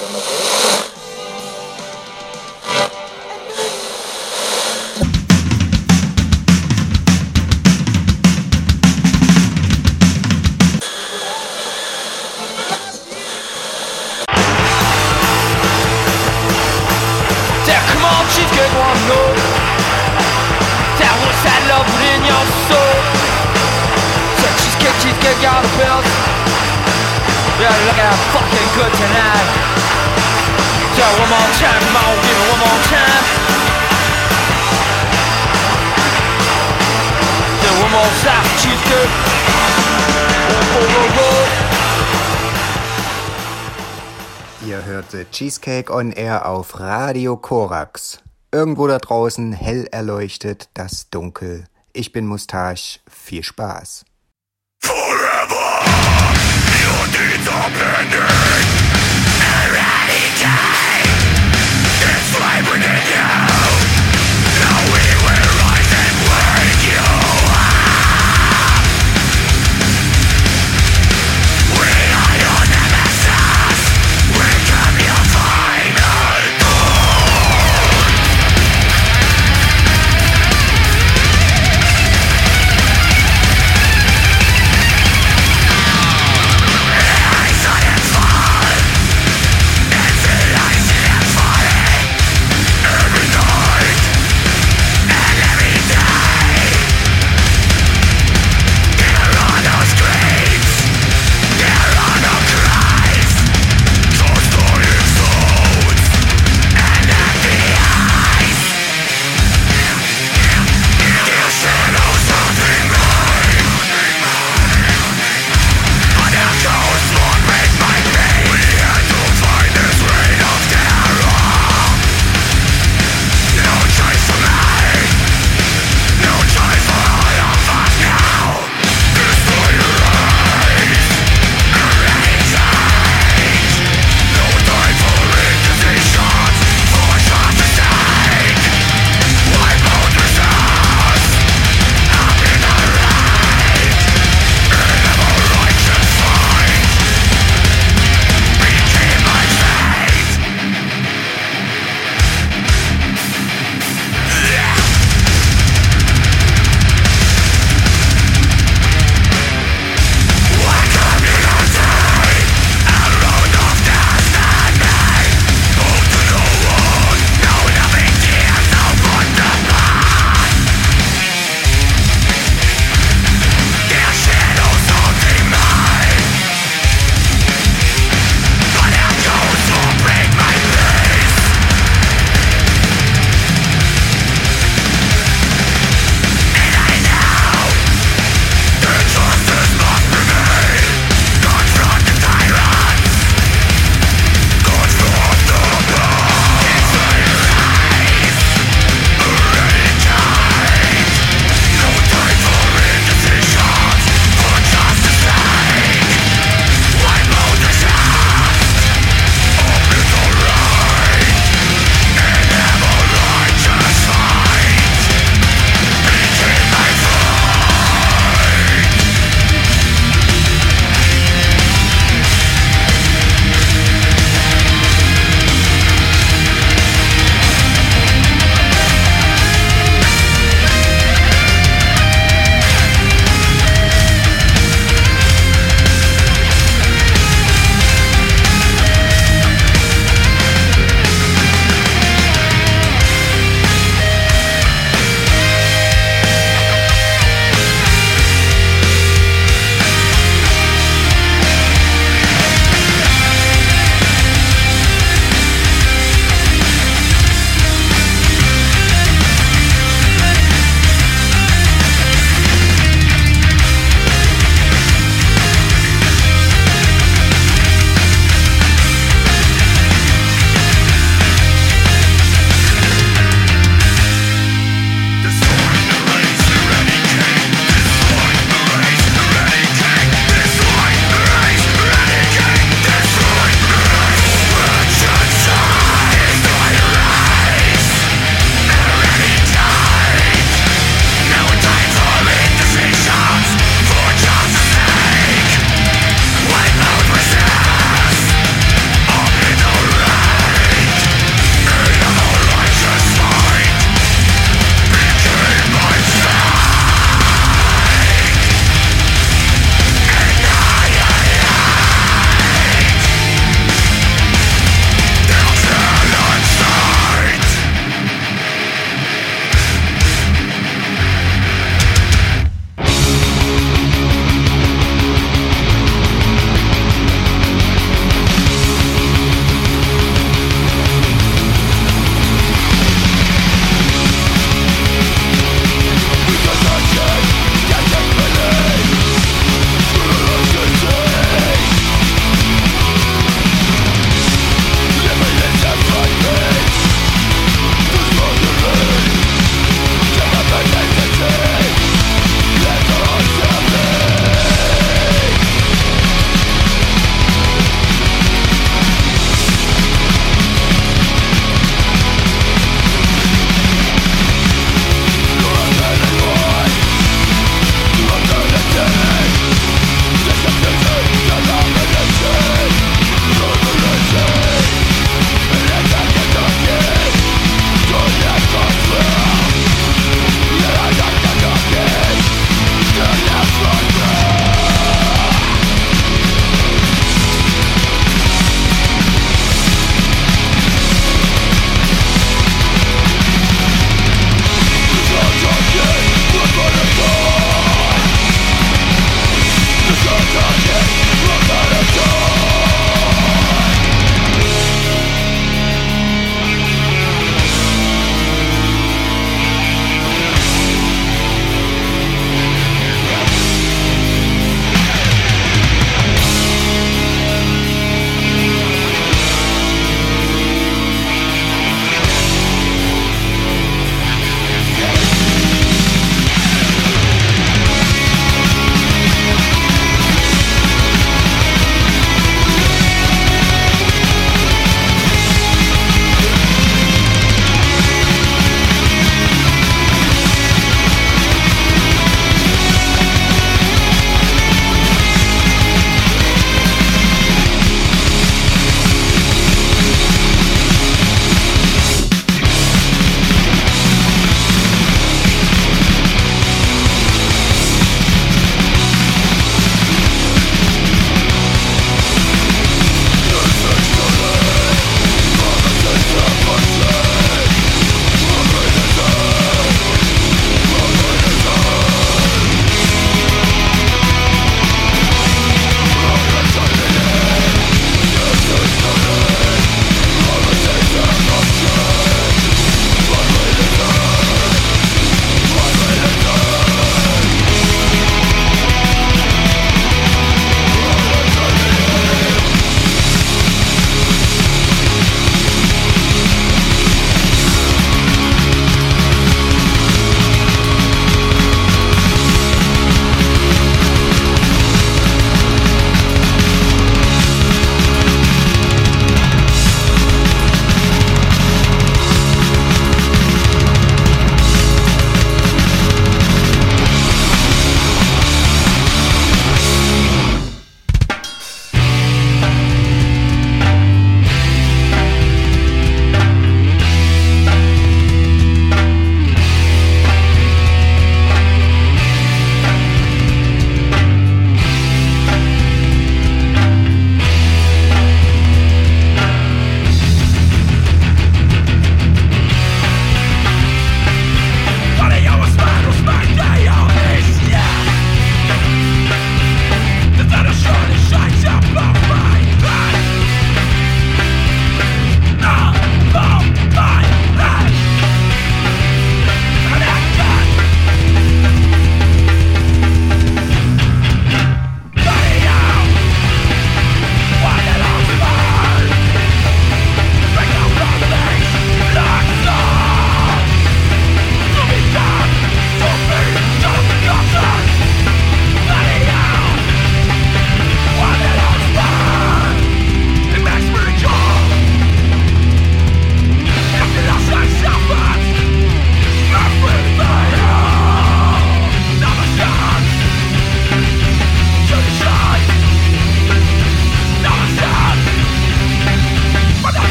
There, Cheesecake on Air auf Radio Korax. Irgendwo da draußen hell erleuchtet das Dunkel. Ich bin Mustache. Viel Spaß. Satisfied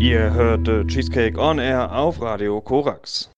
Ihr hört Cheesecake on Air auf Radio Korax.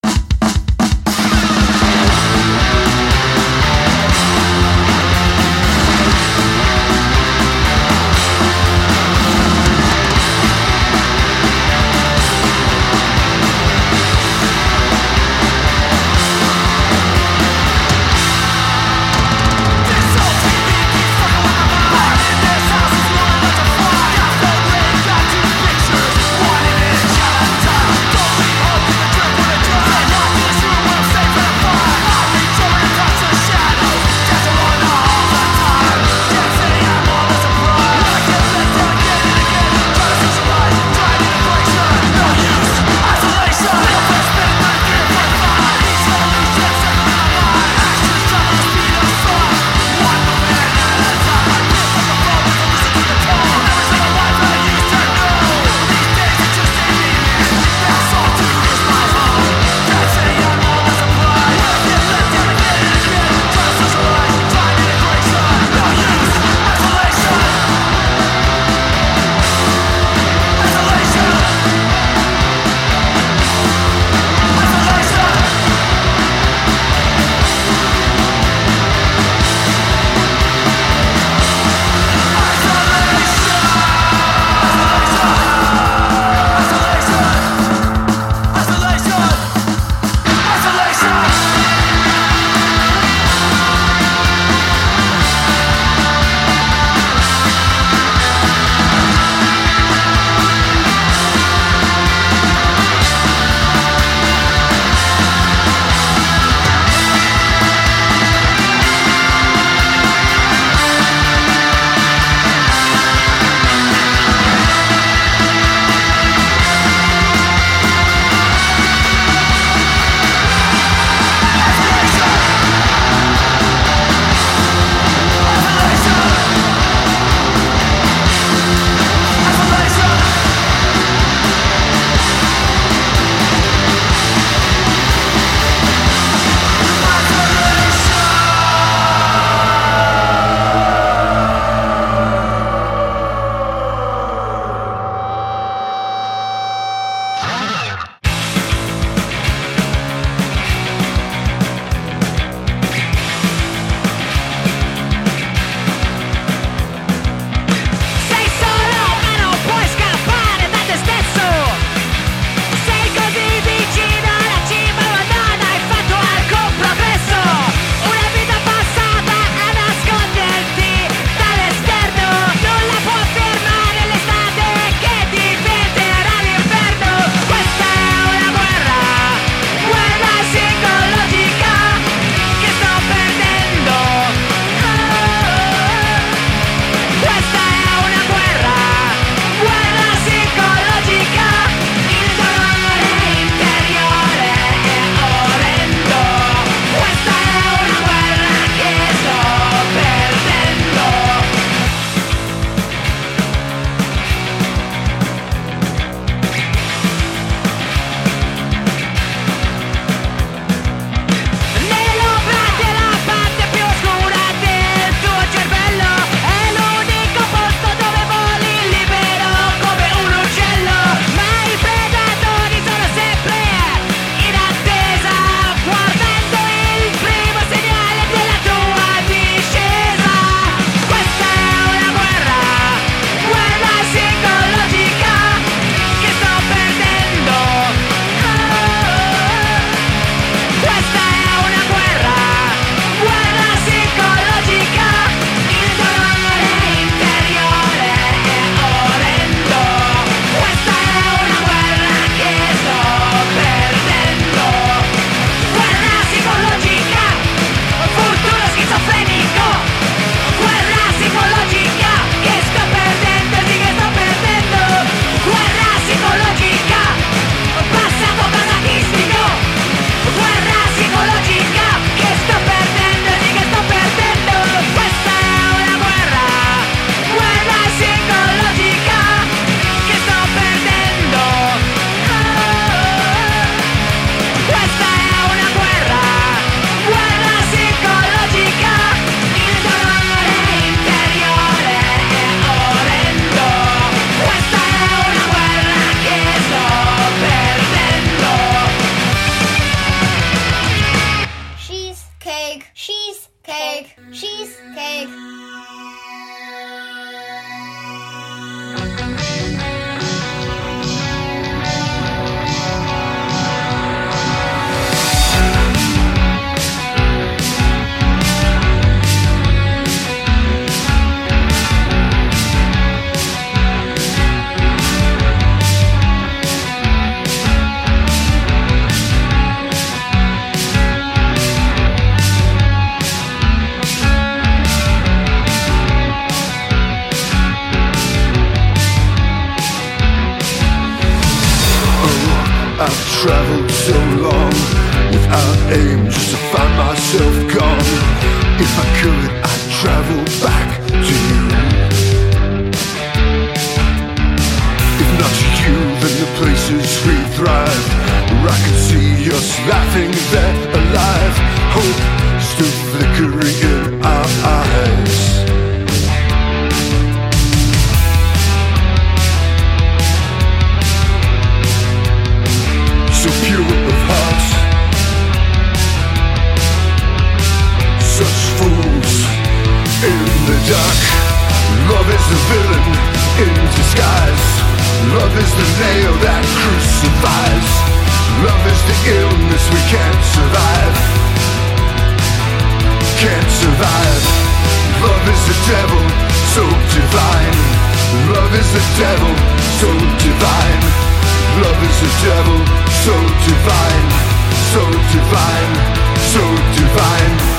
So long without aim just to find myself gone. If I could, I'd travel back to you. If not to you, then the places we thrive. Where I can see us laughing there alive. Hope still flickering in our eyes. Dark. Love is the villain in disguise. Love is the nail that crucifies. Love is the illness we can't survive. Can't survive. Love is the devil, so divine. Love is the devil, so divine. Love is the devil, so divine, so divine, so divine.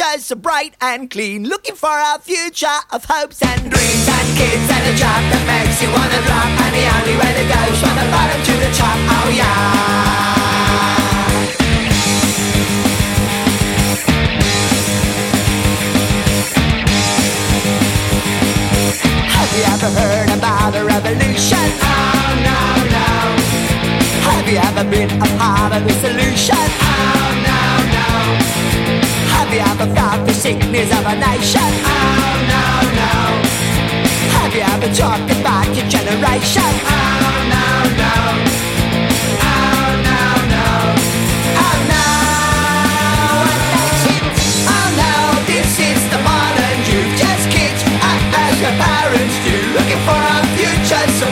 Our so bright and clean. Looking for our future of hopes and dreams. And kids and a job that makes you wanna drop. And the only way to go is from the bottom to the top. Oh yeah. Have you ever heard about a revolution? Oh no, no. Have you ever been a part of the solution? Oh no, no. Have you ever felt the sickness of a nation? Oh no, no. Have you ever talked about your generation? Oh no, no. Oh no, no. Oh no. Oh no, this is the modern youth. Just kids act as your parents do. Looking for a future so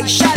shh generation?